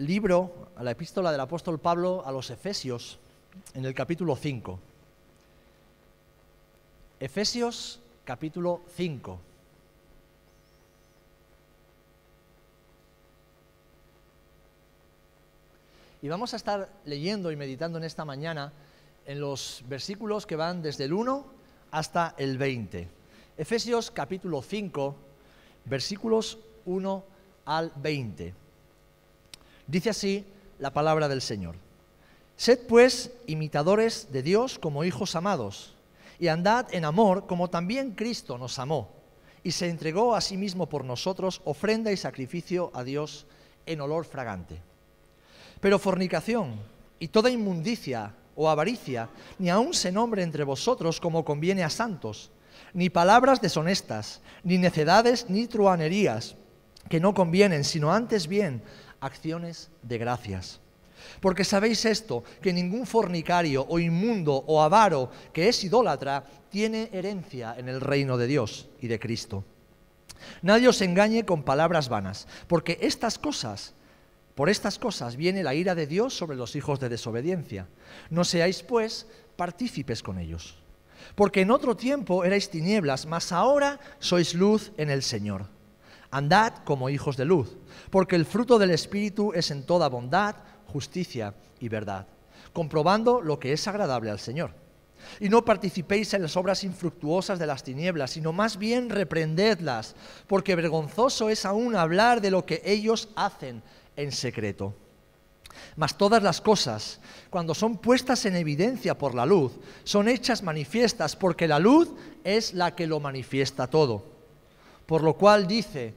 libro, a la epístola del apóstol Pablo a los Efesios, en el capítulo 5. Efesios capítulo 5. Y vamos a estar leyendo y meditando en esta mañana en los versículos que van desde el 1 hasta el 20. Efesios capítulo 5, versículos 1 al 20. Dice así la palabra del Señor. Sed pues imitadores de Dios como hijos amados, y andad en amor como también Cristo nos amó, y se entregó a sí mismo por nosotros ofrenda y sacrificio a Dios en olor fragante. Pero fornicación y toda inmundicia o avaricia, ni aun se nombre entre vosotros como conviene a santos, ni palabras deshonestas, ni necedades, ni truanerías, que no convienen, sino antes bien acciones de gracias. Porque sabéis esto, que ningún fornicario o inmundo o avaro que es idólatra tiene herencia en el reino de Dios y de Cristo. Nadie os engañe con palabras vanas, porque estas cosas, por estas cosas viene la ira de Dios sobre los hijos de desobediencia. No seáis, pues, partícipes con ellos. Porque en otro tiempo erais tinieblas, mas ahora sois luz en el Señor. Andad como hijos de luz, porque el fruto del Espíritu es en toda bondad, justicia y verdad, comprobando lo que es agradable al Señor. Y no participéis en las obras infructuosas de las tinieblas, sino más bien reprendedlas, porque vergonzoso es aún hablar de lo que ellos hacen en secreto. Mas todas las cosas, cuando son puestas en evidencia por la luz, son hechas manifiestas, porque la luz es la que lo manifiesta todo. Por lo cual dice,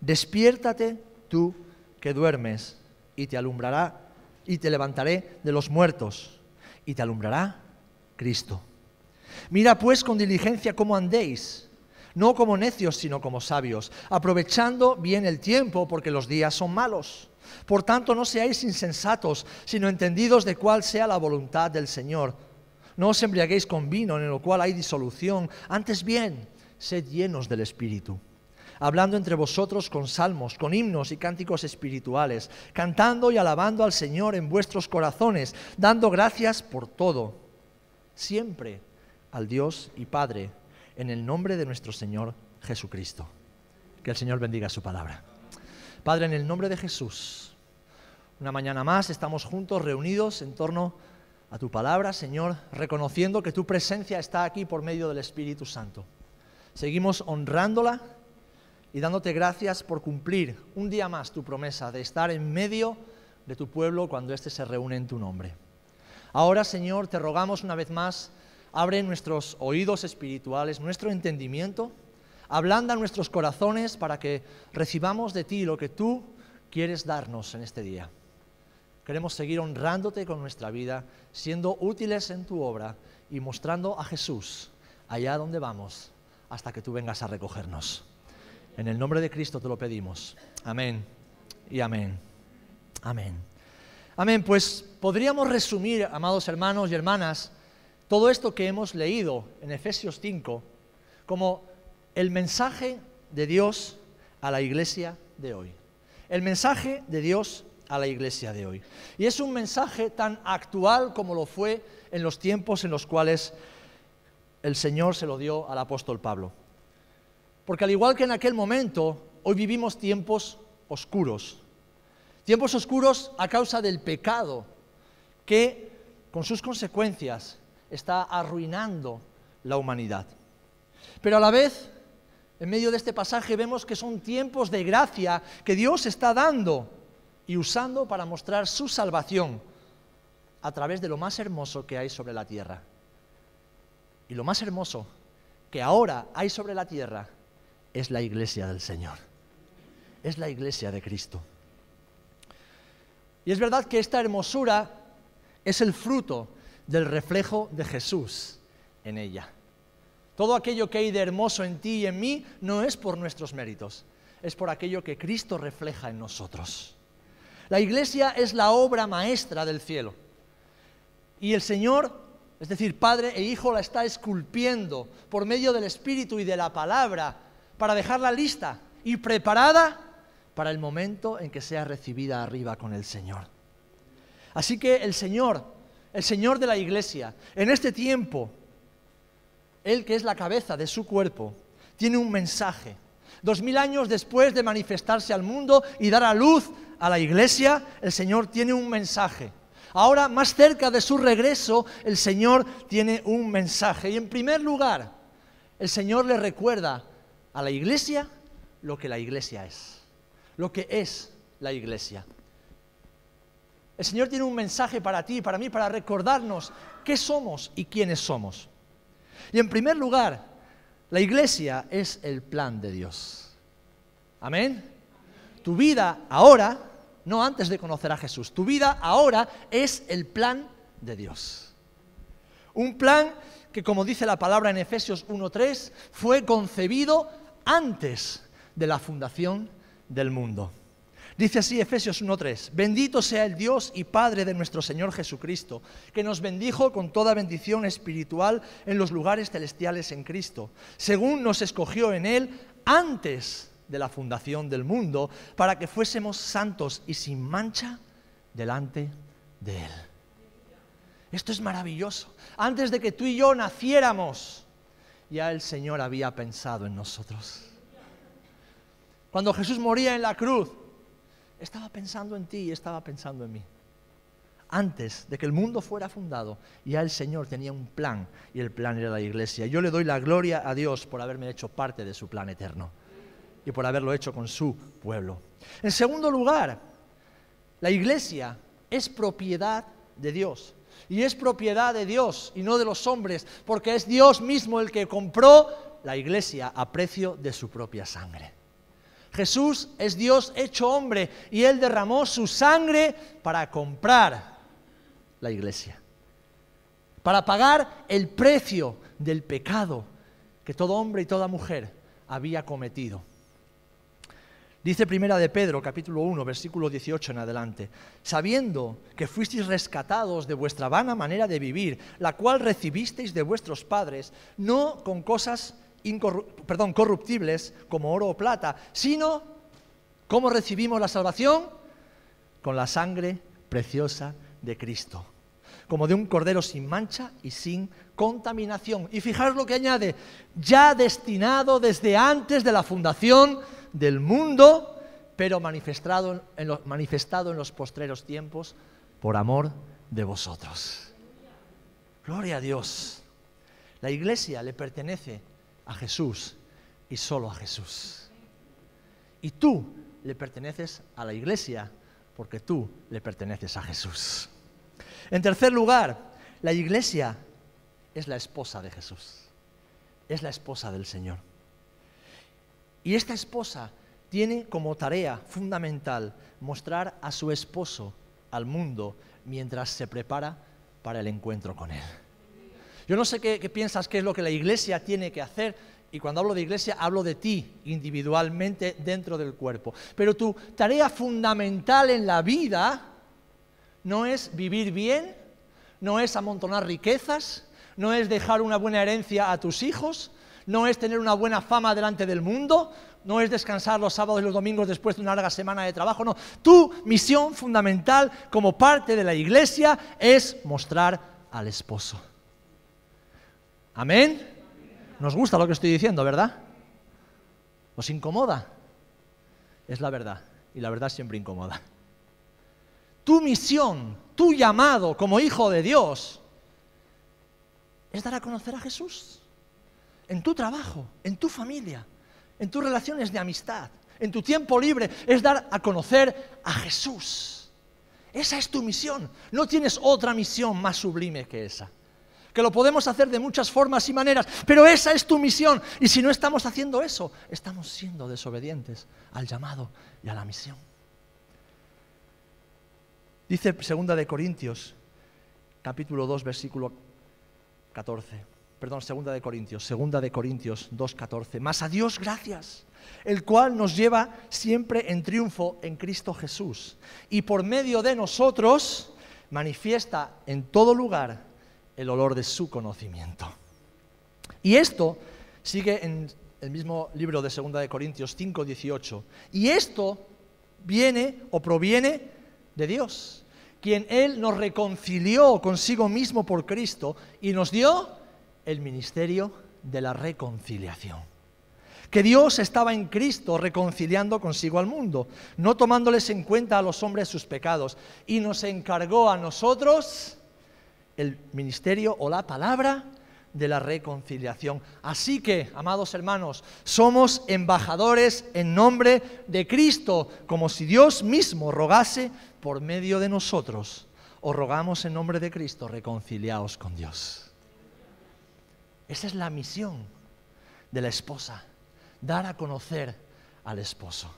despiértate tú que duermes y te alumbrará y te levantaré de los muertos y te alumbrará Cristo. Mira pues con diligencia cómo andéis, no como necios, sino como sabios, aprovechando bien el tiempo porque los días son malos. Por tanto, no seáis insensatos, sino entendidos de cuál sea la voluntad del Señor. No os embriaguéis con vino, en lo cual hay disolución, antes bien, sed llenos del Espíritu hablando entre vosotros con salmos, con himnos y cánticos espirituales, cantando y alabando al Señor en vuestros corazones, dando gracias por todo, siempre al Dios y Padre, en el nombre de nuestro Señor Jesucristo. Que el Señor bendiga su palabra. Padre, en el nombre de Jesús, una mañana más estamos juntos, reunidos en torno a tu palabra, Señor, reconociendo que tu presencia está aquí por medio del Espíritu Santo. Seguimos honrándola y dándote gracias por cumplir un día más tu promesa de estar en medio de tu pueblo cuando éste se reúne en tu nombre. Ahora, Señor, te rogamos una vez más, abre nuestros oídos espirituales, nuestro entendimiento, ablanda nuestros corazones para que recibamos de ti lo que tú quieres darnos en este día. Queremos seguir honrándote con nuestra vida, siendo útiles en tu obra y mostrando a Jesús allá donde vamos hasta que tú vengas a recogernos. En el nombre de Cristo te lo pedimos. Amén y amén. Amén. Amén. Pues podríamos resumir, amados hermanos y hermanas, todo esto que hemos leído en Efesios 5 como el mensaje de Dios a la iglesia de hoy. El mensaje de Dios a la iglesia de hoy. Y es un mensaje tan actual como lo fue en los tiempos en los cuales el Señor se lo dio al apóstol Pablo. Porque al igual que en aquel momento, hoy vivimos tiempos oscuros. Tiempos oscuros a causa del pecado que, con sus consecuencias, está arruinando la humanidad. Pero a la vez, en medio de este pasaje vemos que son tiempos de gracia que Dios está dando y usando para mostrar su salvación a través de lo más hermoso que hay sobre la tierra. Y lo más hermoso que ahora hay sobre la tierra es la iglesia del Señor. Es la iglesia de Cristo. Y es verdad que esta hermosura es el fruto del reflejo de Jesús en ella. Todo aquello que hay de hermoso en ti y en mí no es por nuestros méritos, es por aquello que Cristo refleja en nosotros. La iglesia es la obra maestra del cielo. Y el Señor, es decir, Padre e Hijo, la está esculpiendo por medio del Espíritu y de la palabra para dejarla lista y preparada para el momento en que sea recibida arriba con el Señor. Así que el Señor, el Señor de la iglesia, en este tiempo, Él que es la cabeza de su cuerpo, tiene un mensaje. Dos mil años después de manifestarse al mundo y dar a luz a la iglesia, el Señor tiene un mensaje. Ahora, más cerca de su regreso, el Señor tiene un mensaje. Y en primer lugar, el Señor le recuerda a la iglesia lo que la iglesia es, lo que es la iglesia. El Señor tiene un mensaje para ti, para mí, para recordarnos qué somos y quiénes somos. Y en primer lugar, la iglesia es el plan de Dios. Amén. Tu vida ahora no antes de conocer a Jesús. Tu vida ahora es el plan de Dios. Un plan que, como dice la palabra en Efesios 1.3, fue concebido antes de la fundación del mundo. Dice así Efesios 1.3, bendito sea el Dios y Padre de nuestro Señor Jesucristo, que nos bendijo con toda bendición espiritual en los lugares celestiales en Cristo, según nos escogió en Él antes de la fundación del mundo, para que fuésemos santos y sin mancha delante de Él. Esto es maravilloso. Antes de que tú y yo naciéramos, ya el Señor había pensado en nosotros. Cuando Jesús moría en la cruz, estaba pensando en ti y estaba pensando en mí. Antes de que el mundo fuera fundado, ya el Señor tenía un plan y el plan era la iglesia. Yo le doy la gloria a Dios por haberme hecho parte de su plan eterno y por haberlo hecho con su pueblo. En segundo lugar, la iglesia es propiedad de Dios. Y es propiedad de Dios y no de los hombres, porque es Dios mismo el que compró la iglesia a precio de su propia sangre. Jesús es Dios hecho hombre y Él derramó su sangre para comprar la iglesia, para pagar el precio del pecado que todo hombre y toda mujer había cometido. Dice primera de Pedro, capítulo 1, versículo 18 en adelante, sabiendo que fuisteis rescatados de vuestra vana manera de vivir, la cual recibisteis de vuestros padres, no con cosas perdón, corruptibles como oro o plata, sino ¿cómo recibimos la salvación? Con la sangre preciosa de Cristo, como de un cordero sin mancha y sin contaminación. Y fijaros lo que añade, ya destinado desde antes de la fundación del mundo, pero manifestado en, los, manifestado en los postreros tiempos por amor de vosotros. Gloria a Dios. La iglesia le pertenece a Jesús y solo a Jesús. Y tú le perteneces a la iglesia porque tú le perteneces a Jesús. En tercer lugar, la iglesia es la esposa de Jesús. Es la esposa del Señor. Y esta esposa tiene como tarea fundamental mostrar a su esposo al mundo mientras se prepara para el encuentro con él. Yo no sé qué, piensas que es lo que la iglesia tiene que hacer, y cuando hablo de iglesia hablo de ti individualmente dentro del cuerpo. Pero tu tarea fundamental en la vida no es vivir bien, no es amontonar riquezas, no es dejar una buena herencia a tus hijos, no es tener una buena fama delante del mundo, no es descansar los sábados y los domingos después de una larga semana de trabajo, no. Tu misión fundamental como parte de la iglesia es mostrar al esposo. Amén. Nos gusta lo que estoy diciendo, ¿verdad? ¿Os incomoda? Es la verdad, y la verdad siempre incomoda. Tu misión, tu llamado como hijo de Dios, es dar a conocer a Jesús en tu trabajo, en tu familia, en tus relaciones de amistad, en tu tiempo libre, es dar a conocer a Jesús. Esa es tu misión. No tienes otra misión más sublime que esa. Que lo podemos hacer de muchas formas y maneras, pero esa es tu misión. Y si no estamos haciendo eso, estamos siendo desobedientes al llamado y a la misión. Dice segunda de Corintios, capítulo 2, versículo 14 perdón, segunda de Corintios, segunda de Corintios 2.14, más a Dios gracias, el cual nos lleva siempre en triunfo en Cristo Jesús. Y por medio de nosotros manifiesta en todo lugar el olor de su conocimiento. Y esto sigue en el mismo libro de segunda de Corintios 5.18, y esto viene o proviene de Dios, quien Él nos reconcilió consigo mismo por Cristo y nos dio el ministerio de la reconciliación. Que Dios estaba en Cristo reconciliando consigo al mundo, no tomándoles en cuenta a los hombres sus pecados, y nos encargó a nosotros el ministerio o la palabra de la reconciliación. Así que, amados hermanos, somos embajadores en nombre de Cristo, como si Dios mismo rogase por medio de nosotros. O rogamos en nombre de Cristo, reconciliaos con Dios. Esa es la misión de la esposa, dar a conocer al esposo,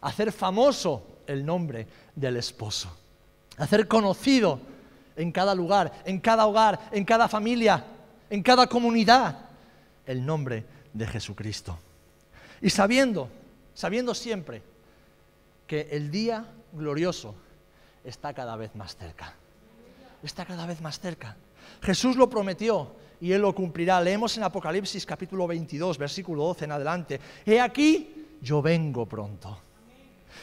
hacer famoso el nombre del esposo, hacer conocido en cada lugar, en cada hogar, en cada familia, en cada comunidad, el nombre de Jesucristo. Y sabiendo, sabiendo siempre que el día glorioso está cada vez más cerca. Está cada vez más cerca. Jesús lo prometió y Él lo cumplirá. Leemos en Apocalipsis capítulo 22, versículo 12 en adelante. He aquí, yo vengo pronto.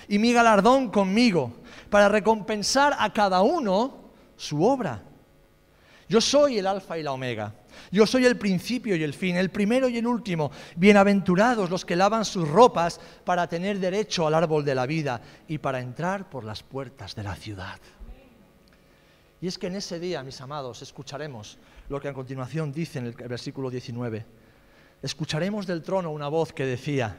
Y mi galardón conmigo para recompensar a cada uno su obra. Yo soy el alfa y la omega. Yo soy el principio y el fin, el primero y el último. Bienaventurados los que lavan sus ropas para tener derecho al árbol de la vida y para entrar por las puertas de la ciudad. Y es que en ese día, mis amados, escucharemos lo que a continuación dice en el versículo 19. Escucharemos del trono una voz que decía,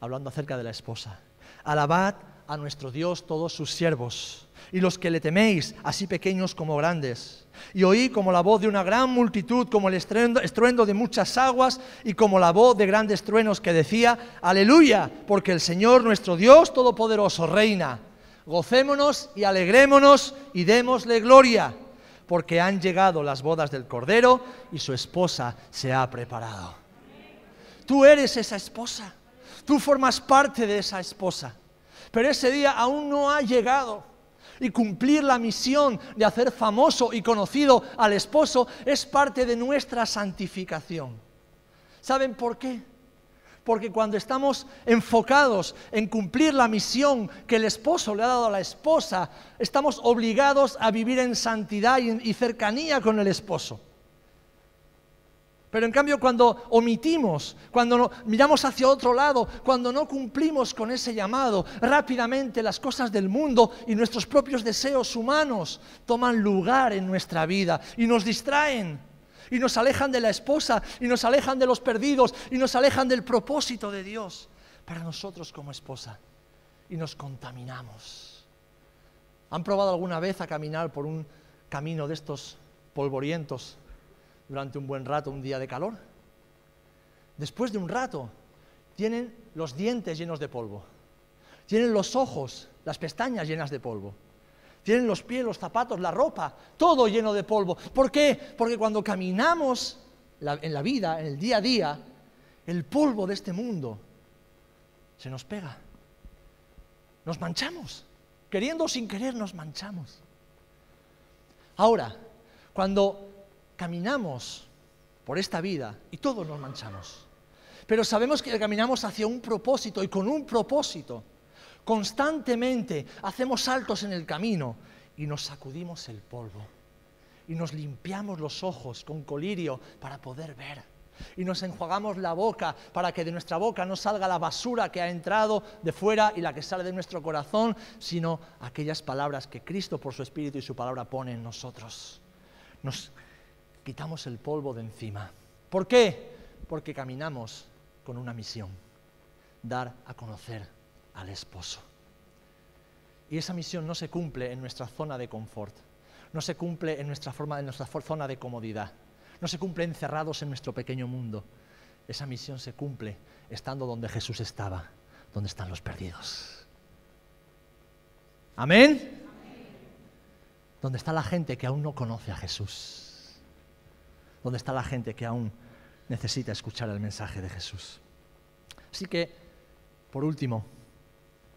hablando acerca de la esposa, alabad a nuestro Dios todos sus siervos y los que le teméis, así pequeños como grandes. Y oí como la voz de una gran multitud, como el estruendo, de muchas aguas y como la voz de grandes truenos que decía, aleluya, porque el Señor nuestro Dios Todopoderoso reina. Gocémonos y alegrémonos y démosle gloria, porque han llegado las bodas del Cordero y su esposa se ha preparado. Tú eres esa esposa, tú formas parte de esa esposa, pero ese día aún no ha llegado y cumplir la misión de hacer famoso y conocido al esposo es parte de nuestra santificación. ¿Saben por qué? Porque cuando estamos enfocados en cumplir la misión que el esposo le ha dado a la esposa, estamos obligados a vivir en santidad y cercanía con el esposo. Pero en cambio cuando omitimos, cuando miramos hacia otro lado, cuando no cumplimos con ese llamado, rápidamente las cosas del mundo y nuestros propios deseos humanos toman lugar en nuestra vida y nos distraen y nos alejan de la esposa y nos alejan de los perdidos y nos alejan del propósito de Dios para nosotros como esposa y nos contaminamos. ¿Han probado alguna vez a caminar por un camino de estos polvorientos? durante un buen rato, un día de calor. Después de un rato, tienen los dientes llenos de polvo, tienen los ojos, las pestañas llenas de polvo, tienen los pies, los zapatos, la ropa, todo lleno de polvo. ¿Por qué? Porque cuando caminamos en la vida, en el día a día, el polvo de este mundo se nos pega. Nos manchamos. Queriendo o sin querer nos manchamos. Ahora, cuando caminamos por esta vida y todos nos manchamos. Pero sabemos que caminamos hacia un propósito y con un propósito. Constantemente hacemos saltos en el camino y nos sacudimos el polvo. Y nos limpiamos los ojos con colirio para poder ver. Y nos enjuagamos la boca para que de nuestra boca no salga la basura que ha entrado de fuera y la que sale de nuestro corazón, sino aquellas palabras que Cristo por su Espíritu y su palabra pone en nosotros. Nos quitamos el polvo de encima. ¿Por qué? Porque caminamos con una misión, dar a conocer al esposo. Y esa misión no se cumple en nuestra zona de confort, no se cumple en nuestra, forma, en nuestra zona de comodidad, no se cumple encerrados en nuestro pequeño mundo. Esa misión se cumple estando donde Jesús estaba, donde están los perdidos. Amén. Donde está la gente que aún no conoce a Jesús donde está la gente que aún necesita escuchar el mensaje de Jesús. Así que, por último,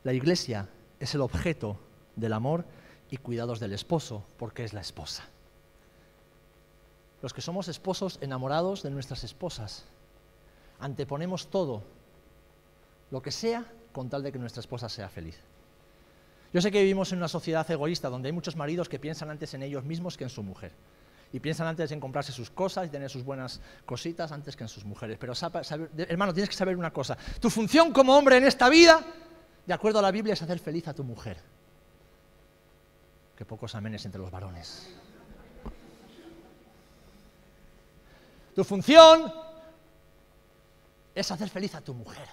la iglesia es el objeto del amor y cuidados del esposo, porque es la esposa. Los que somos esposos enamorados de nuestras esposas, anteponemos todo, lo que sea, con tal de que nuestra esposa sea feliz. Yo sé que vivimos en una sociedad egoísta donde hay muchos maridos que piensan antes en ellos mismos que en su mujer. Y piensan antes en comprarse sus cosas y tener sus buenas cositas antes que en sus mujeres. Pero hermano, tienes que saber una cosa. Tu función como hombre en esta vida, de acuerdo a la Biblia, es hacer feliz a tu mujer. Que pocos amenes entre los varones. Tu función es hacer feliz a tu mujer.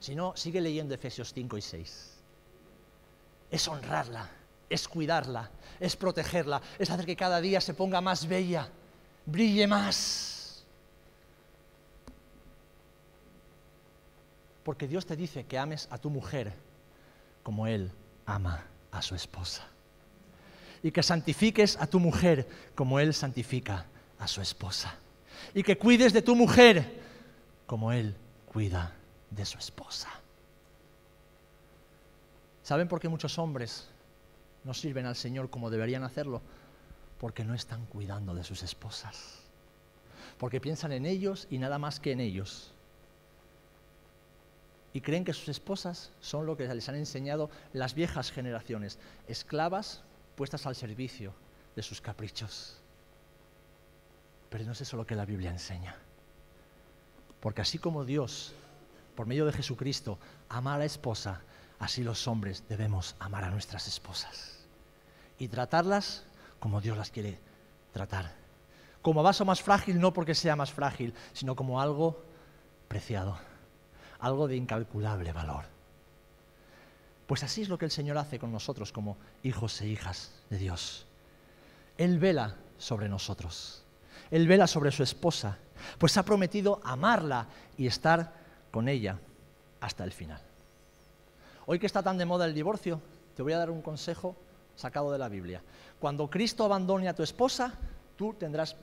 Si no, sigue leyendo Efesios 5 y 6. Es honrarla, es cuidarla, es protegerla, es hacer que cada día se ponga más bella, brille más. Porque Dios te dice que ames a tu mujer como Él ama a su esposa. Y que santifiques a tu mujer como Él santifica a su esposa. Y que cuides de tu mujer como Él cuida de su esposa. ¿Saben por qué muchos hombres no sirven al Señor como deberían hacerlo? Porque no están cuidando de sus esposas. Porque piensan en ellos y nada más que en ellos. Y creen que sus esposas son lo que les han enseñado las viejas generaciones, esclavas puestas al servicio de sus caprichos. Pero no es eso lo que la Biblia enseña. Porque así como Dios, por medio de Jesucristo, ama a la esposa, así los hombres debemos amar a nuestras esposas. Y tratarlas como Dios las quiere tratar. Como vaso más frágil, no porque sea más frágil, sino como algo preciado, algo de incalculable valor. Pues así es lo que el Señor hace con nosotros como hijos e hijas de Dios. Él vela sobre nosotros. Él vela sobre su esposa pues ha prometido amarla y estar con ella hasta el final. Hoy que está tan de moda el divorcio, te voy a dar un consejo sacado de la Biblia. Cuando Cristo abandone a tu esposa, tú tendrás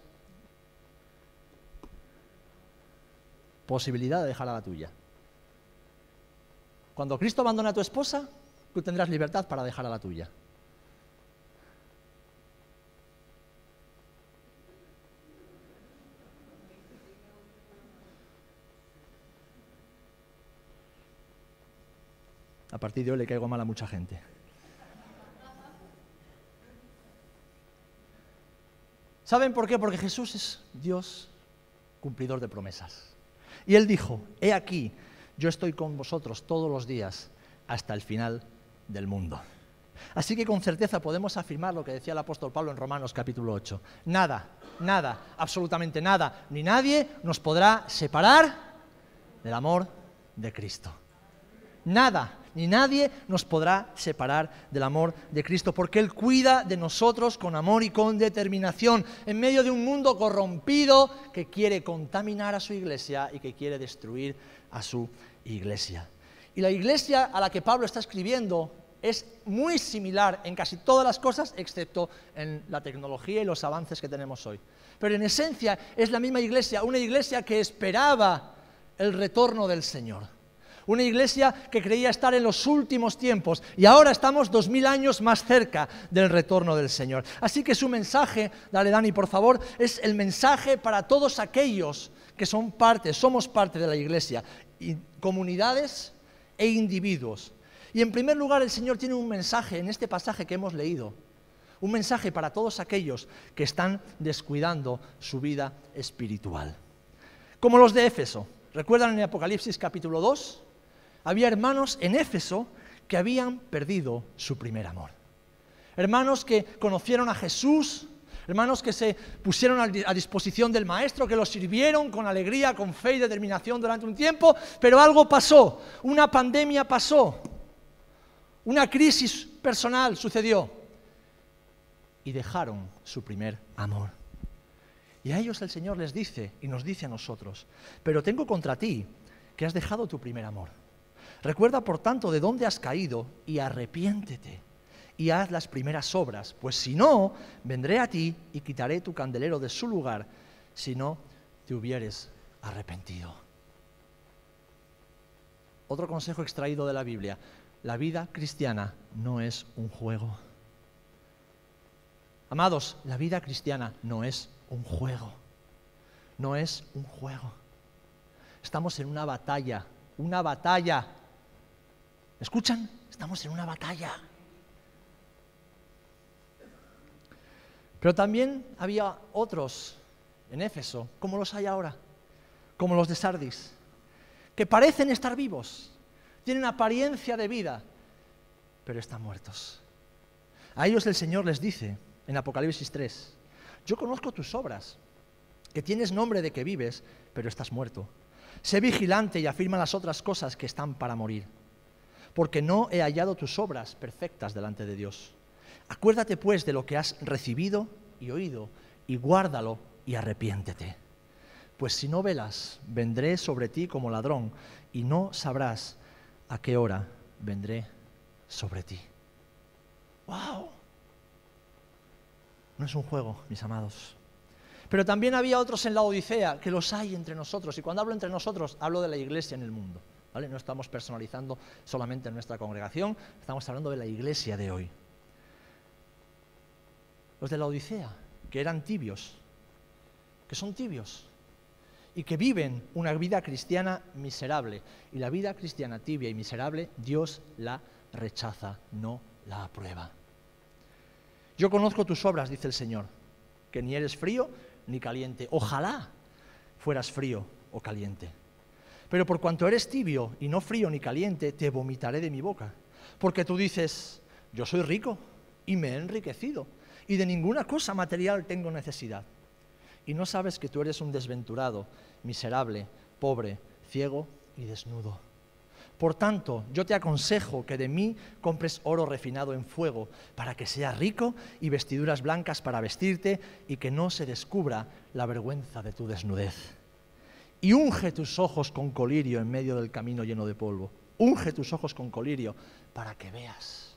posibilidad de dejar a la tuya. Cuando Cristo abandone a tu esposa, tú tendrás libertad para dejar a la tuya. A partir de hoy le caigo mal a mucha gente. ¿Saben por qué? Porque Jesús es Dios cumplidor de promesas. Y Él dijo, he aquí, yo estoy con vosotros todos los días hasta el final del mundo. Así que con certeza podemos afirmar lo que decía el apóstol Pablo en Romanos capítulo 8. Nada, nada, absolutamente nada, ni nadie nos podrá separar del amor de Cristo. Nada, ni nadie nos podrá separar del amor de Cristo, porque Él cuida de nosotros con amor y con determinación, en medio de un mundo corrompido que quiere contaminar a su iglesia y que quiere destruir a su iglesia. Y la iglesia a la que Pablo está escribiendo es muy similar en casi todas las cosas, excepto en la tecnología y los avances que tenemos hoy. Pero en esencia es la misma iglesia, una iglesia que esperaba el retorno del Señor. Una iglesia que creía estar en los últimos tiempos y ahora estamos dos mil años más cerca del retorno del Señor. Así que su mensaje, dale Dani por favor, es el mensaje para todos aquellos que son parte, somos parte de la iglesia, comunidades e individuos. Y en primer lugar el Señor tiene un mensaje en este pasaje que hemos leído, un mensaje para todos aquellos que están descuidando su vida espiritual. Como los de Éfeso. ¿Recuerdan en Apocalipsis capítulo 2? había hermanos en Éfeso que habían perdido su primer amor. Hermanos que conocieron a Jesús, hermanos que se pusieron a disposición del Maestro, que lo sirvieron con alegría, con fe y determinación durante un tiempo, pero algo pasó, una pandemia pasó, una crisis personal sucedió y dejaron su primer amor. Y a ellos el Señor les dice y nos dice a nosotros, pero tengo contra ti que has dejado tu primer amor. Recuerda, por tanto, de dónde has caído y arrepiéntete y haz las primeras obras, pues si no, vendré a ti y quitaré tu candelero de su lugar, si no te hubieres arrepentido. Otro consejo extraído de la Biblia, la vida cristiana no es un juego. Amados, la vida cristiana no es un juego, no es un juego. Estamos en una batalla, una batalla ¿Escuchan? Estamos en una batalla. Pero también había otros en Éfeso, como los hay ahora, como los de Sardis, que parecen estar vivos, tienen apariencia de vida, pero están muertos. A ellos el Señor les dice en Apocalipsis 3, yo conozco tus obras, que tienes nombre de que vives, pero estás muerto. Sé vigilante y afirma las otras cosas que están para morir, porque no he hallado tus obras perfectas delante de Dios. Acuérdate pues de lo que has recibido y oído, y guárdalo y arrepiéntete. Pues si no velas, vendré sobre ti como ladrón, y no sabrás a qué hora vendré sobre ti. ¡Wow! No es un juego, mis amados. Pero también había otros en la Odisea, que los hay entre nosotros. Y cuando hablo entre nosotros, hablo de la iglesia en el mundo. ¿vale? No estamos personalizando solamente en nuestra congregación, estamos hablando de la iglesia de hoy. Los de la Odisea, que eran tibios, que son tibios y que viven una vida cristiana miserable. Y la vida cristiana tibia y miserable, Dios la rechaza, no la aprueba. Yo conozco tus obras, dice el Señor, que ni eres frío ni caliente. Ojalá fueras frío o caliente. Pero por cuanto eres tibio y no frío ni caliente, te vomitaré de mi boca. Porque tú dices, yo soy rico y me he enriquecido y de ninguna cosa material tengo necesidad. Y no sabes que tú eres un desventurado, miserable, pobre, ciego y desnudo. Por tanto, yo te aconsejo que de mí compres oro refinado en fuego, para que sea rico y vestiduras blancas para vestirte y que no se descubra la vergüenza de tu desnudez. Y unge tus ojos con colirio en medio del camino lleno de polvo. Unge tus ojos con colirio para que veas.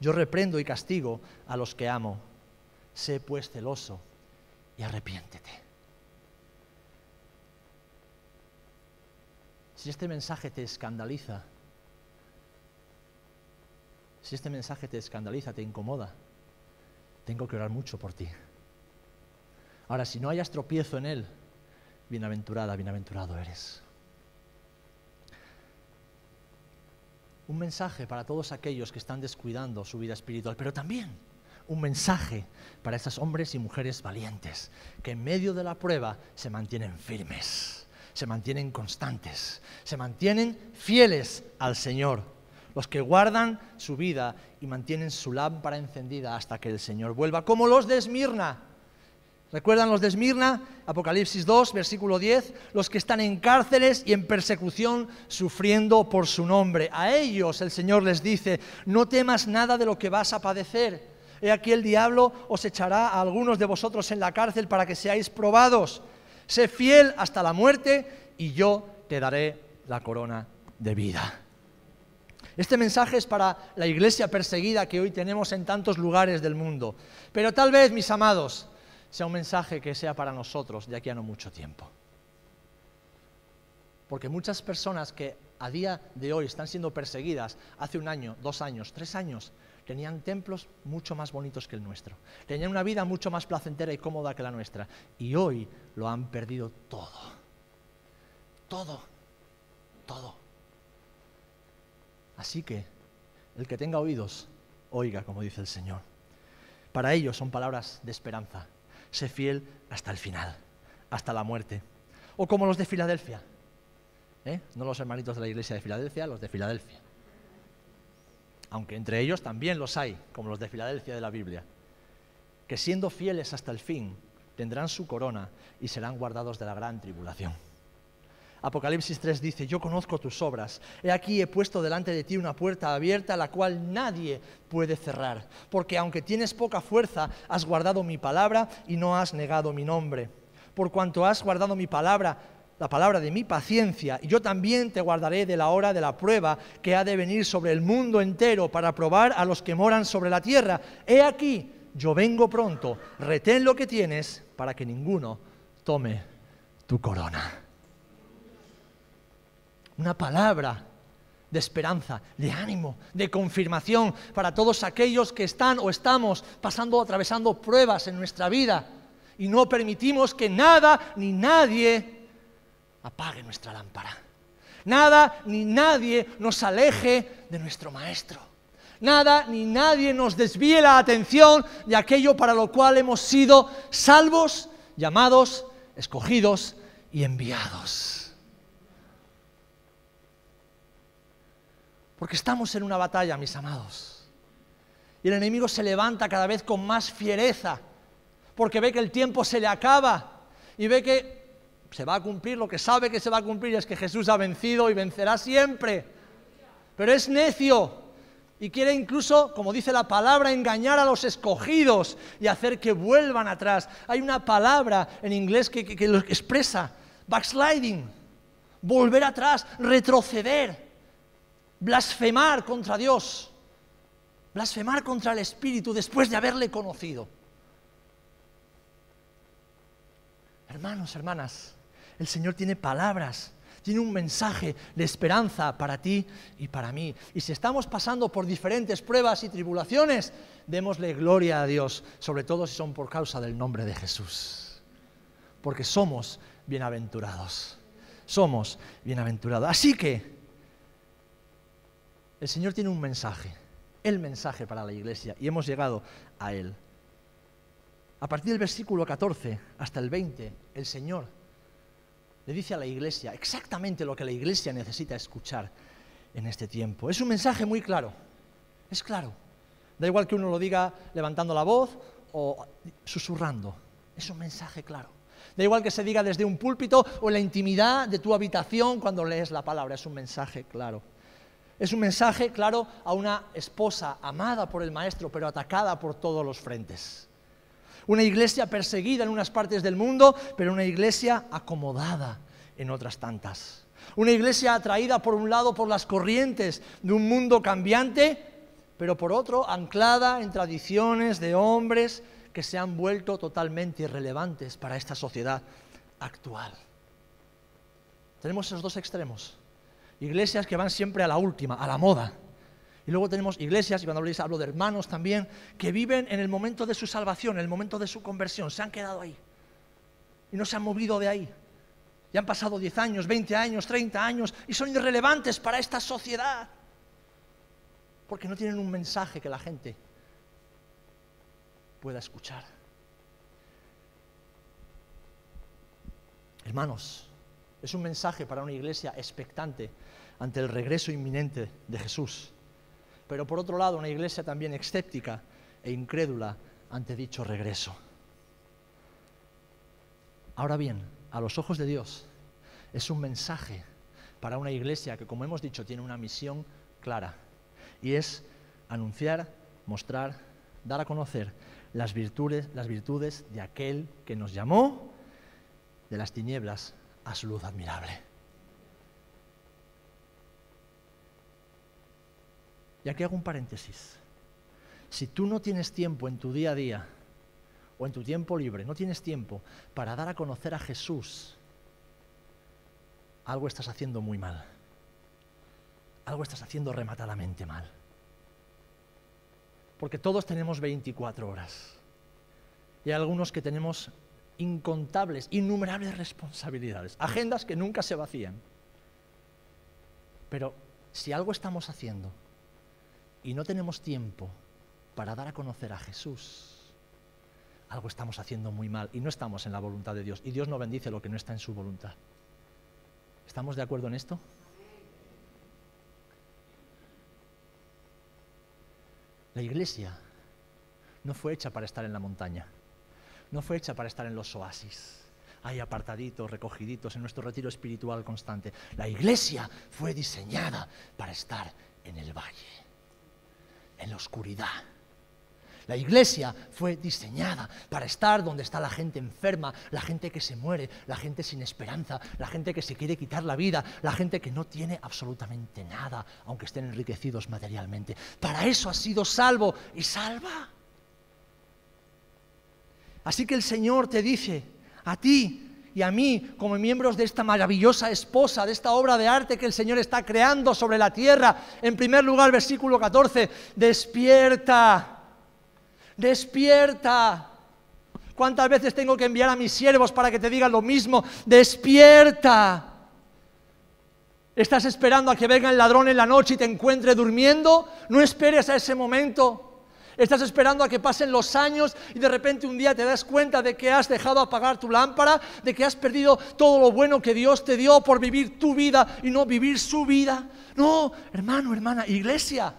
Yo reprendo y castigo a los que amo. Sé pues celoso y arrepiéntete. Si este mensaje te escandaliza, si este mensaje te escandaliza, te incomoda, tengo que orar mucho por ti. Ahora, si no hayas tropiezo en él, bienaventurada, bienaventurado eres. Un mensaje para todos aquellos que están descuidando su vida espiritual, pero también un mensaje para esos hombres y mujeres valientes que en medio de la prueba se mantienen firmes se mantienen constantes, se mantienen fieles al Señor, los que guardan su vida y mantienen su lámpara encendida hasta que el Señor vuelva, como los de Esmirna. ¿Recuerdan los de Esmirna? Apocalipsis 2, versículo 10, los que están en cárceles y en persecución sufriendo por su nombre. A ellos el Señor les dice, no temas nada de lo que vas a padecer. He aquí el diablo os echará a algunos de vosotros en la cárcel para que seáis probados Sé fiel hasta la muerte y yo te daré la corona de vida. Este mensaje es para la iglesia perseguida que hoy tenemos en tantos lugares del mundo. Pero tal vez, mis amados, sea un mensaje que sea para nosotros de aquí a no mucho tiempo. Porque muchas personas que a día de hoy están siendo perseguidas, hace un año, dos años, tres años, tenían templos mucho más bonitos que el nuestro, tenían una vida mucho más placentera y cómoda que la nuestra, y hoy lo han perdido todo. Todo, todo. Así que el que tenga oídos, oiga, como dice el Señor. Para ellos son palabras de esperanza. Sé fiel hasta el final, hasta la muerte. O como los de Filadelfia. ¿eh? No los hermanitos de la iglesia de Filadelfia, los de Filadelfia aunque entre ellos también los hay, como los de Filadelfia de la Biblia, que siendo fieles hasta el fin, tendrán su corona y serán guardados de la gran tribulación. Apocalipsis 3 dice, yo conozco tus obras, he aquí he puesto delante de ti una puerta abierta la cual nadie puede cerrar, porque aunque tienes poca fuerza, has guardado mi palabra y no has negado mi nombre. Por cuanto has guardado mi palabra, la palabra de mi paciencia, y yo también te guardaré de la hora de la prueba que ha de venir sobre el mundo entero para probar a los que moran sobre la tierra. He aquí, yo vengo pronto, retén lo que tienes para que ninguno tome tu corona. Una palabra de esperanza, de ánimo, de confirmación para todos aquellos que están o estamos pasando o atravesando pruebas en nuestra vida y no permitimos que nada ni nadie apague nuestra lámpara. Nada ni nadie nos aleje de nuestro Maestro. Nada ni nadie nos desvíe la atención de aquello para lo cual hemos sido salvos, llamados, escogidos y enviados. Porque estamos en una batalla, mis amados. Y el enemigo se levanta cada vez con más fiereza, porque ve que el tiempo se le acaba y ve que se va a cumplir lo que sabe que se va a cumplir, es que Jesús ha vencido y vencerá siempre. Pero es necio y quiere incluso, como dice la palabra, engañar a los escogidos y hacer que vuelvan atrás. Hay una palabra en inglés que, que lo expresa, backsliding, volver atrás, retroceder, blasfemar contra Dios, blasfemar contra el Espíritu después de haberle conocido. Hermanos, hermanas, el Señor tiene palabras tiene un mensaje de esperanza para ti y para mí. Y si estamos pasando por diferentes pruebas y tribulaciones, démosle gloria a Dios, sobre todo si son por causa del nombre de Jesús. Porque somos bienaventurados. Somos bienaventurados. Así que el Señor tiene un mensaje, el mensaje para la iglesia, y hemos llegado a él. A partir del versículo 14 hasta el 20, el Señor le dice a la iglesia exactamente lo que la iglesia necesita escuchar en este tiempo. Es un mensaje muy claro, es claro. Da igual que uno lo diga levantando la voz o susurrando, es un mensaje claro. Da igual que se diga desde un púlpito o en la intimidad de tu habitación cuando lees la palabra, es un mensaje claro. Es un mensaje claro a una esposa amada por el maestro, pero atacada por todos los frentes. Una iglesia perseguida en unas partes del mundo, pero una iglesia acomodada en otras tantas. Una iglesia atraída por un lado por las corrientes de un mundo cambiante, pero por otro anclada en tradiciones de hombres que se han vuelto totalmente irrelevantes para esta sociedad actual. Tenemos esos dos extremos. Iglesias que van siempre a la última, a la moda, y luego tenemos iglesias, y cuando hablo de hermanos también, que viven en el momento de su salvación, en el momento de su conversión, se han quedado ahí. Y no se han movido de ahí. Y han pasado 10 años, 20 años, 30 años, y son irrelevantes para esta sociedad. Porque no tienen un mensaje que la gente pueda escuchar. Hermanos, es un mensaje para una iglesia expectante ante el regreso inminente de Jesús pero por otro lado una iglesia también escéptica e incrédula ante dicho regreso. Ahora bien, a los ojos de Dios es un mensaje para una iglesia que, como hemos dicho, tiene una misión clara y es anunciar, mostrar, dar a conocer las virtudes, las virtudes de aquel que nos llamó de las tinieblas a su luz admirable. Y aquí hago un paréntesis. Si tú no tienes tiempo en tu día a día o en tu tiempo libre, no tienes tiempo para dar a conocer a Jesús, algo estás haciendo muy mal. Algo estás haciendo rematadamente mal. Porque todos tenemos 24 horas. Y hay algunos que tenemos incontables, innumerables responsabilidades, agendas que nunca se vacían. Pero si algo estamos haciendo y no tenemos tiempo para dar a conocer a Jesús, algo estamos haciendo muy mal y no estamos en la voluntad de Dios. Y Dios no bendice lo que no está en su voluntad. ¿Estamos de acuerdo en esto? La iglesia no fue hecha para estar en la montaña, no fue hecha para estar en los oasis, ahí apartaditos, recogiditos en nuestro retiro espiritual constante. La iglesia fue diseñada para estar en el valle en la oscuridad. La iglesia fue diseñada para estar donde está la gente enferma, la gente que se muere, la gente sin esperanza, la gente que se quiere quitar la vida, la gente que no tiene absolutamente nada, aunque estén enriquecidos materialmente. Para eso ha sido salvo y salva. Así que el Señor te dice a ti, y a mí como miembros de esta maravillosa esposa, de esta obra de arte que el Señor está creando sobre la tierra. En primer lugar, versículo 14, despierta, despierta. ¿Cuántas veces tengo que enviar a mis siervos para que te digan lo mismo? Despierta. ¿Estás esperando a que venga el ladrón en la noche y te encuentre durmiendo? No esperes a ese momento. Estás esperando a que pasen los años y de repente un día te das cuenta de que has dejado apagar tu lámpara, de que has perdido todo lo bueno que Dios te dio por vivir tu vida y no vivir su vida. No, hermano, hermana, iglesia.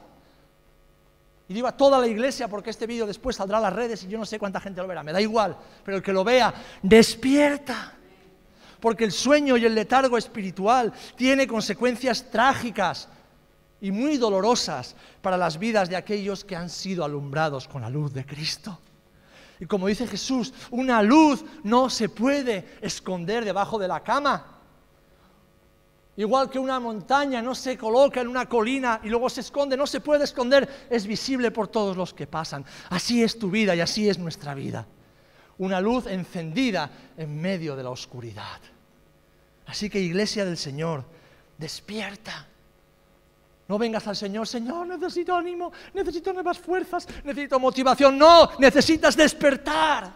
Y digo a toda la iglesia porque este vídeo después saldrá a las redes y yo no sé cuánta gente lo verá, me da igual, pero el que lo vea, despierta. Porque el sueño y el letargo espiritual tiene consecuencias trágicas y muy dolorosas para las vidas de aquellos que han sido alumbrados con la luz de Cristo. Y como dice Jesús, una luz no se puede esconder debajo de la cama. Igual que una montaña no se coloca en una colina y luego se esconde, no se puede esconder, es visible por todos los que pasan. Así es tu vida y así es nuestra vida. Una luz encendida en medio de la oscuridad. Así que iglesia del Señor, despierta. No vengas al Señor, Señor, necesito ánimo, necesito nuevas fuerzas, necesito motivación. No, necesitas despertar.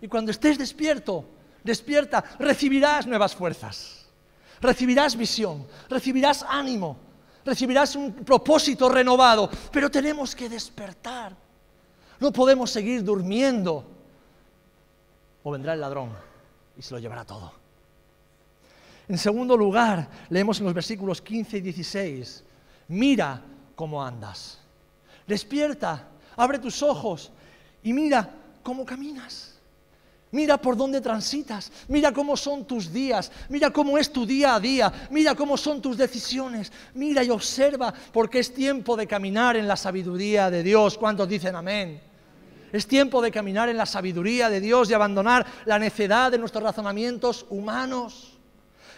Y cuando estés despierto, despierta, recibirás nuevas fuerzas, recibirás visión, recibirás ánimo, recibirás un propósito renovado, pero tenemos que despertar. No podemos seguir durmiendo o vendrá el ladrón y se lo llevará todo. En segundo lugar, leemos en los versículos 15 y 16, mira cómo andas, despierta, abre tus ojos y mira cómo caminas. Mira por dónde transitas, mira cómo son tus días, mira cómo es tu día a día, mira cómo son tus decisiones, mira y observa porque es tiempo de caminar en la sabiduría de Dios. ¿Cuántos dicen amén? Es tiempo de caminar en la sabiduría de Dios y abandonar la necedad de nuestros razonamientos humanos.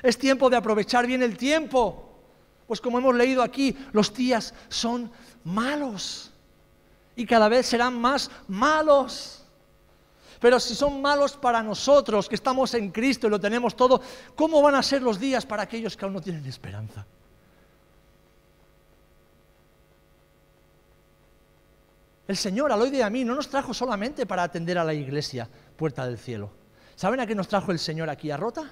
Es tiempo de aprovechar bien el tiempo, pues como hemos leído aquí, los días son malos y cada vez serán más malos. Pero si son malos para nosotros, que estamos en Cristo y lo tenemos todo, ¿cómo van a ser los días para aquellos que aún no tienen esperanza? El Señor, al hoy de a mí, no nos trajo solamente para atender a la iglesia, puerta del cielo. ¿Saben a qué nos trajo el Señor aquí a Rota?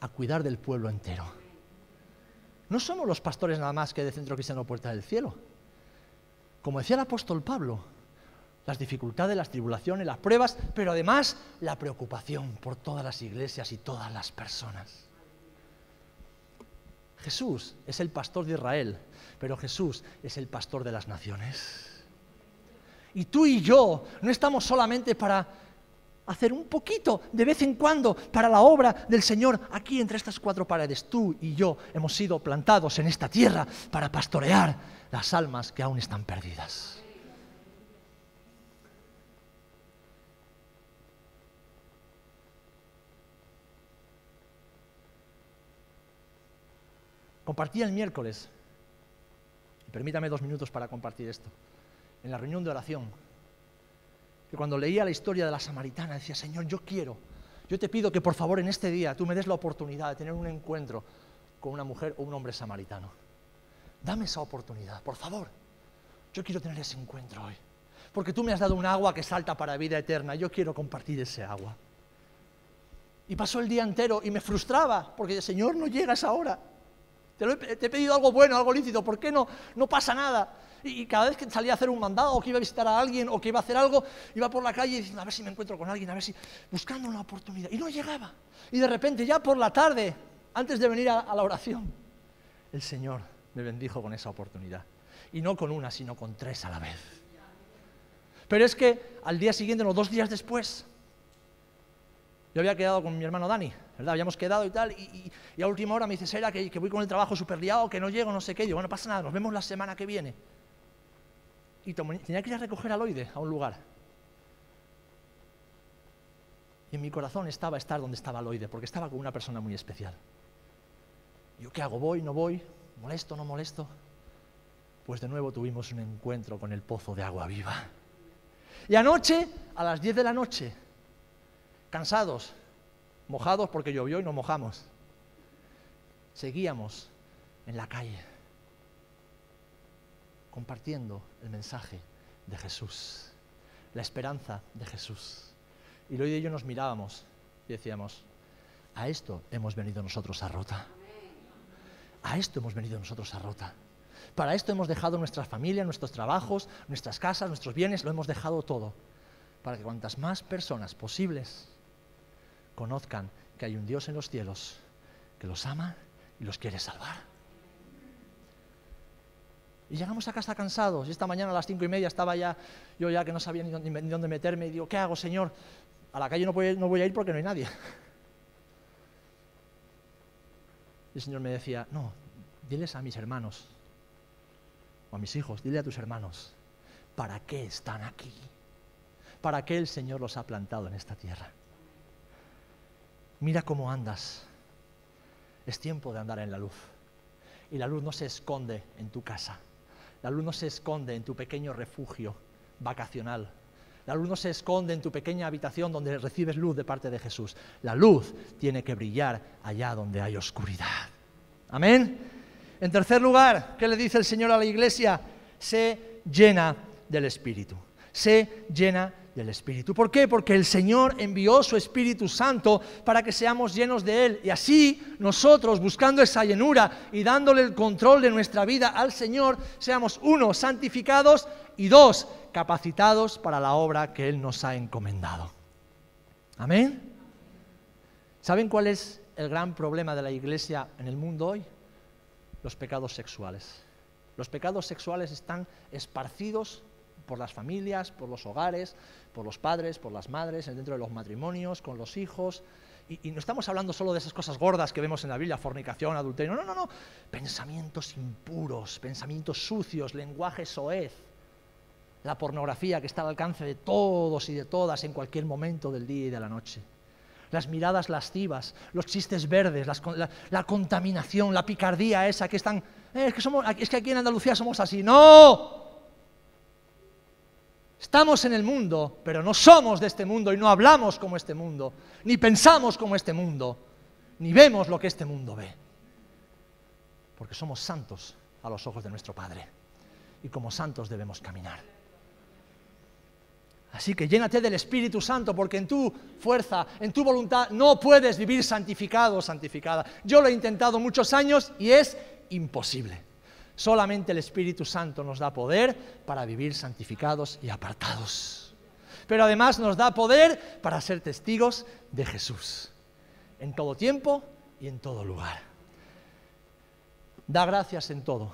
A cuidar del pueblo entero. No somos los pastores nada más que de Centro Cristiano Puerta del Cielo. Como decía el apóstol Pablo, las dificultades, las tribulaciones, las pruebas, pero además la preocupación por todas las iglesias y todas las personas. Jesús es el pastor de Israel, pero Jesús es el pastor de las naciones. Y tú y yo no estamos solamente para hacer un poquito de vez en cuando para la obra del Señor aquí entre estas cuatro paredes. Tú y yo hemos sido plantados en esta tierra para pastorear las almas que aún están perdidas. Compartí el miércoles, permítame dos minutos para compartir esto, en la reunión de oración, que cuando leía la historia de la samaritana decía, Señor, yo quiero, yo te pido que por favor en este día tú me des la oportunidad de tener un encuentro con una mujer o un hombre samaritano. Dame esa oportunidad, por favor. Yo quiero tener ese encuentro hoy. Porque tú me has dado un agua que salta para vida eterna. Yo quiero compartir ese agua. Y pasó el día entero y me frustraba, porque Señor, no llegas ahora. Te, he, pedido algo bueno, algo lícito, ¿por qué no? No pasa nada. Y, cada vez que salía a hacer un mandado o que iba a visitar a alguien o que iba a hacer algo, iba por la calle diciendo, a ver si me encuentro con alguien, a ver si, buscando una oportunidad. Y no llegaba. Y de repente, ya por la tarde, antes de venir a, a la oración, el Señor me bendijo con esa oportunidad. Y no con una, sino con tres a la vez. Pero es que al día siguiente, o dos días después, yo había quedado con mi hermano Dani, ¿verdad? Habíamos quedado y tal, y, a última hora me dice, Sera, que, que voy con el trabajo súper liado, que no llego, no sé qué. Y digo, bueno, pasa nada, nos vemos la semana que viene. Y tenía que ir a recoger a Loide a un lugar. Y en mi corazón estaba estar donde estaba Loide, porque estaba con una persona muy especial. Yo, ¿qué hago? ¿Voy? ¿No voy? ¿Molesto? ¿No molesto? Pues de nuevo tuvimos un encuentro con el pozo de agua viva. Y anoche, a las 10 de la noche, cansados, mojados porque llovió y nos mojamos. Seguíamos en la calle, compartiendo el mensaje de Jesús, la esperanza de Jesús. Y Lloyd y yo nos mirábamos y decíamos, A esto hemos venido nosotros a Rota. A esto hemos venido nosotros a Rota. Para esto hemos dejado nuestra familia, nuestros trabajos, nuestras casas, nuestros bienes, lo hemos dejado todo. Para que cuantas más personas posibles conozcan que hay un Dios en los cielos que los ama y los quiere salvar. Y llegamos a casa cansados. Y esta mañana a las cinco y media estaba ya, yo ya que no sabía ni dónde, meterme, y digo, ¿qué hago, Señor? A la calle no voy, no voy a ir porque no hay nadie. Y el Señor me decía, no, diles a mis hermanos, o a mis hijos, dile a tus hermanos, ¿para qué están aquí? ¿Para qué el Señor los ha plantado en esta tierra? Mira cómo andas. Es tiempo de andar en la luz. Y la luz no se esconde en tu casa. La luz no se esconde en tu pequeño refugio vacacional. La luz no se esconde en tu pequeña habitación donde recibes luz de parte de Jesús. La luz tiene que brillar allá donde hay oscuridad. Amén. En tercer lugar, ¿qué le dice el Señor a la iglesia? Se llena del Espíritu. Se llena del Espíritu. ¿Por qué? Porque el Señor envió su Espíritu Santo para que seamos llenos de Él. Y así nosotros, buscando esa llenura y dándole el control de nuestra vida al Señor, seamos uno, santificados y dos, capacitados para la obra que Él nos ha encomendado. Amén. ¿Saben cuál es el gran problema de la iglesia en el mundo hoy? Los pecados sexuales. Los pecados sexuales están esparcidos por las familias, por los hogares, por los padres, por las madres, dentro de los matrimonios, con los hijos. Y, no estamos hablando solo de esas cosas gordas que vemos en la Biblia, fornicación, adulterio, no, no, no. Pensamientos impuros, pensamientos sucios, lenguaje soez. La pornografía que está al alcance de todos y de todas en cualquier momento del día y de la noche. Las miradas lascivas, los chistes verdes, la, contaminación, la picardía esa que están... Eh, es, que somos, es que aquí en Andalucía somos así. ¡No! Estamos en el mundo, pero no somos de este mundo y no hablamos como este mundo, ni pensamos como este mundo, ni vemos lo que este mundo ve. Porque somos santos a los ojos de nuestro Padre y como santos debemos caminar. Así que llénate del Espíritu Santo, porque en tu fuerza, en tu voluntad, no puedes vivir santificado o santificada. Yo lo he intentado muchos años y es imposible. Solamente el Espíritu Santo nos da poder para vivir santificados y apartados. Pero además nos da poder para ser testigos de Jesús, en todo tiempo y en todo lugar. Da gracias en todo.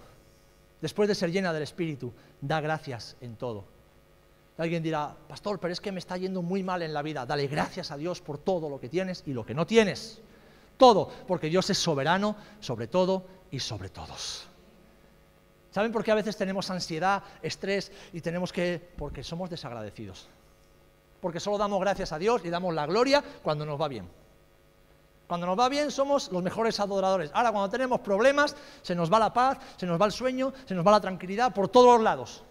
Después de ser llena del Espíritu, da gracias en todo. Alguien dirá, pastor, pero es que me está yendo muy mal en la vida. Dale gracias a Dios por todo lo que tienes y lo que no tienes. Todo, porque Dios es soberano sobre todo y sobre todos. ¿Saben por qué a veces tenemos ansiedad, estrés y tenemos que... porque somos desagradecidos. Porque solo damos gracias a Dios y damos la gloria cuando nos va bien. Cuando nos va bien somos los mejores adoradores. Ahora cuando tenemos problemas se nos va la paz, se nos va el sueño, se nos va la tranquilidad por todos los lados.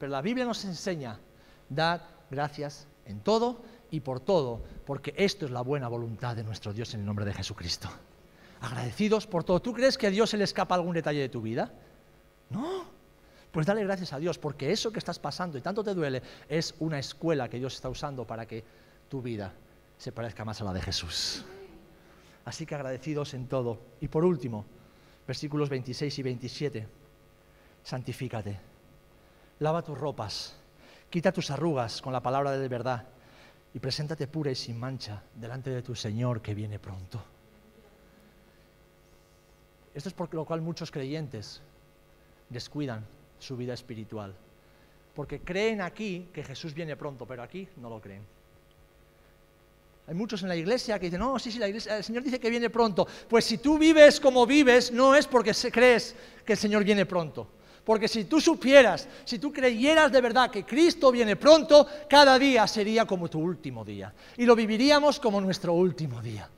Pero la Biblia nos enseña, dar gracias en todo y por todo, porque esto es la buena voluntad de nuestro Dios en el nombre de Jesucristo agradecidos por todo. ¿Tú crees que a Dios se le escapa algún detalle de tu vida? No. Pues dale gracias a Dios, porque eso que estás pasando y tanto te duele es una escuela que Dios está usando para que tu vida se parezca más a la de Jesús. Así que agradecidos en todo. Y por último, versículos 26 y 27, santifícate, lava tus ropas, quita tus arrugas con la palabra de verdad y preséntate pura y sin mancha delante de tu Señor que viene pronto. Esto es por lo cual muchos creyentes descuidan su vida espiritual. Porque creen aquí que Jesús viene pronto, pero aquí no lo creen. Hay muchos en la iglesia que dicen, no, sí, sí, la iglesia, el Señor dice que viene pronto. Pues si tú vives como vives, no es porque crees que el Señor viene pronto. Porque si tú supieras, si tú creyeras de verdad que Cristo viene pronto, cada día sería como tu último día. Y lo viviríamos como nuestro último día.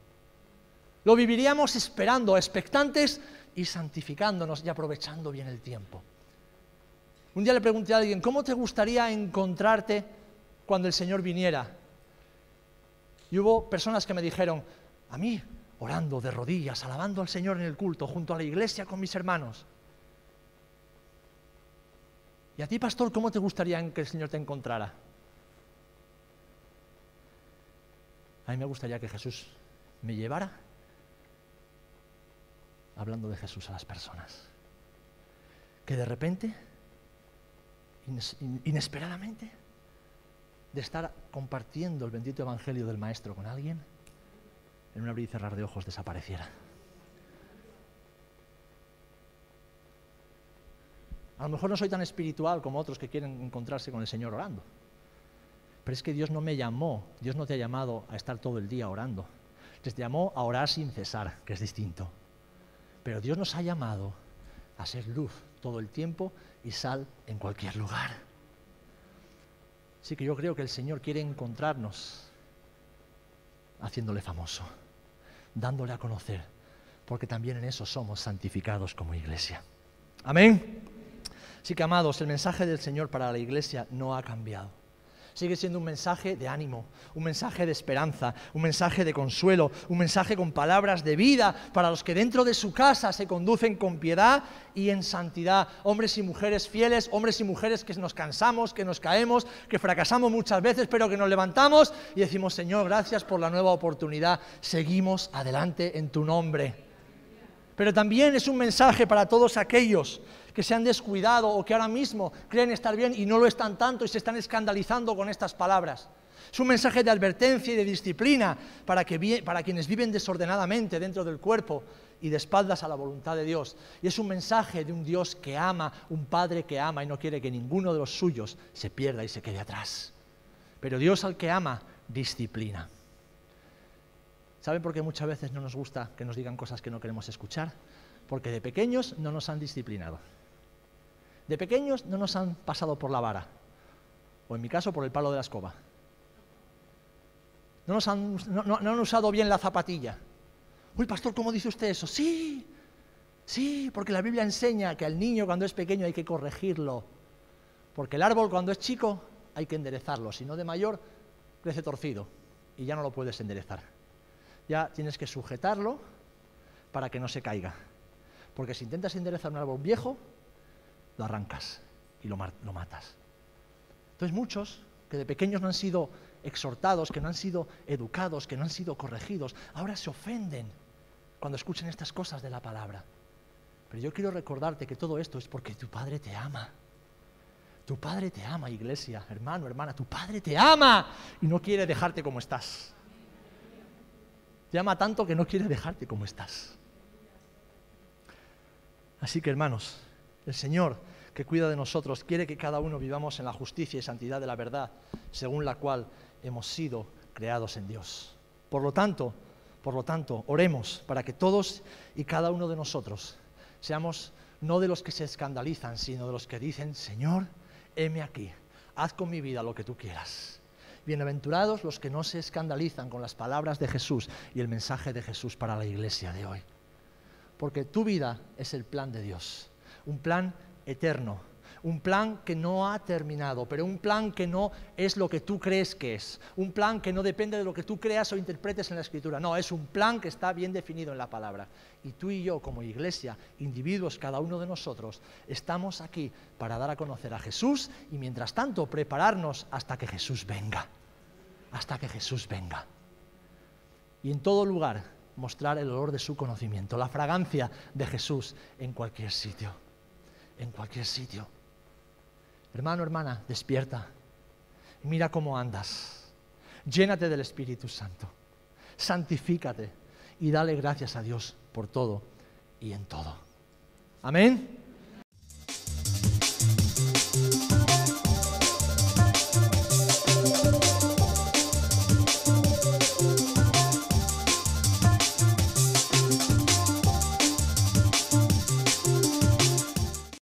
Lo viviríamos esperando, expectantes y santificándonos y aprovechando bien el tiempo. Un día le pregunté a alguien, ¿cómo te gustaría encontrarte cuando el Señor viniera? Y hubo personas que me dijeron, a mí, orando de rodillas, alabando al Señor en el culto, junto a la iglesia con mis hermanos. ¿Y a ti, pastor, cómo te gustaría que el Señor te encontrara? A mí me gustaría que Jesús me llevara hablando de Jesús a las personas. Que de repente, inesperadamente, de estar compartiendo el bendito Evangelio del Maestro con alguien, en un abrir y cerrar de ojos desapareciera. A lo mejor no soy tan espiritual como otros que quieren encontrarse con el Señor orando. Pero es que Dios no me llamó, Dios no te ha llamado a estar todo el día orando. Te llamó a orar sin cesar, que es distinto. Pero Dios nos ha llamado a ser luz todo el tiempo y sal en cualquier lugar. Así que yo creo que el Señor quiere encontrarnos haciéndole famoso, dándole a conocer, porque también en eso somos santificados como iglesia. Amén. Así que, amados, el mensaje del Señor para la iglesia no ha cambiado sigue siendo un mensaje de ánimo, un mensaje de esperanza, un mensaje de consuelo, un mensaje con palabras de vida para los que dentro de su casa se conducen con piedad y en santidad. Hombres y mujeres fieles, hombres y mujeres que nos cansamos, que nos caemos, que fracasamos muchas veces, pero que nos levantamos y decimos, Señor, gracias por la nueva oportunidad. Seguimos adelante en tu nombre. Pero también es un mensaje para todos aquellos que se han descuidado o que ahora mismo creen estar bien y no lo están tanto y se están escandalizando con estas palabras. Es un mensaje de advertencia y de disciplina para, que, para quienes viven desordenadamente dentro del cuerpo y de espaldas a la voluntad de Dios. Y es un mensaje de un Dios que ama, un Padre que ama y no quiere que ninguno de los suyos se pierda y se quede atrás. Pero Dios al que ama, disciplina. ¿Saben por qué muchas veces no nos gusta que nos digan cosas que no queremos escuchar? Porque de pequeños no nos han disciplinado. De pequeños no nos han pasado por la vara, o en mi caso por el palo de la escoba. No, nos han, no, han usado bien la zapatilla. Uy, pastor, ¿cómo dice usted eso? Sí, sí, porque la Biblia enseña que al niño cuando es pequeño hay que corregirlo. Porque el árbol cuando es chico hay que enderezarlo, si no de mayor crece torcido y ya no lo puedes enderezar. Ya tienes que sujetarlo para que no se caiga. Porque si intentas enderezar un árbol viejo, lo arrancas y lo, matas. Entonces muchos que de pequeños no han sido exhortados, que no han sido educados, que no han sido corregidos, ahora se ofenden cuando escuchan estas cosas de la palabra. Pero yo quiero recordarte que todo esto es porque tu Padre te ama. Tu Padre te ama, iglesia, hermano, hermana, tu Padre te ama y no quiere dejarte como estás. Te ama tanto que no quiere dejarte como estás. Así que, hermanos, el Señor que cuida de nosotros quiere que cada uno vivamos en la justicia y santidad de la verdad, según la cual hemos sido creados en Dios. Por lo tanto, por lo tanto, oremos para que todos y cada uno de nosotros seamos no de los que se escandalizan, sino de los que dicen, Señor, heme aquí, haz con mi vida lo que tú quieras. Bienaventurados los que no se escandalizan con las palabras de Jesús y el mensaje de Jesús para la iglesia de hoy. Porque tu vida es el plan de Dios un plan eterno, un plan que no ha terminado, pero un plan que no es lo que tú crees que es, un plan que no depende de lo que tú creas o interpretes en la escritura, no, es un plan que está bien definido en la palabra. Y tú y yo como iglesia, individuos, cada uno de nosotros, estamos aquí para dar a conocer a Jesús y mientras tanto prepararnos hasta que Jesús venga, hasta que Jesús venga. Y en todo lugar mostrar el olor de su conocimiento, la fragancia de Jesús en cualquier sitio en cualquier sitio. Hermano, hermana, despierta. Mira cómo andas. Llénate del Espíritu Santo. Santifícate y dale gracias a Dios por todo y en todo. Amén.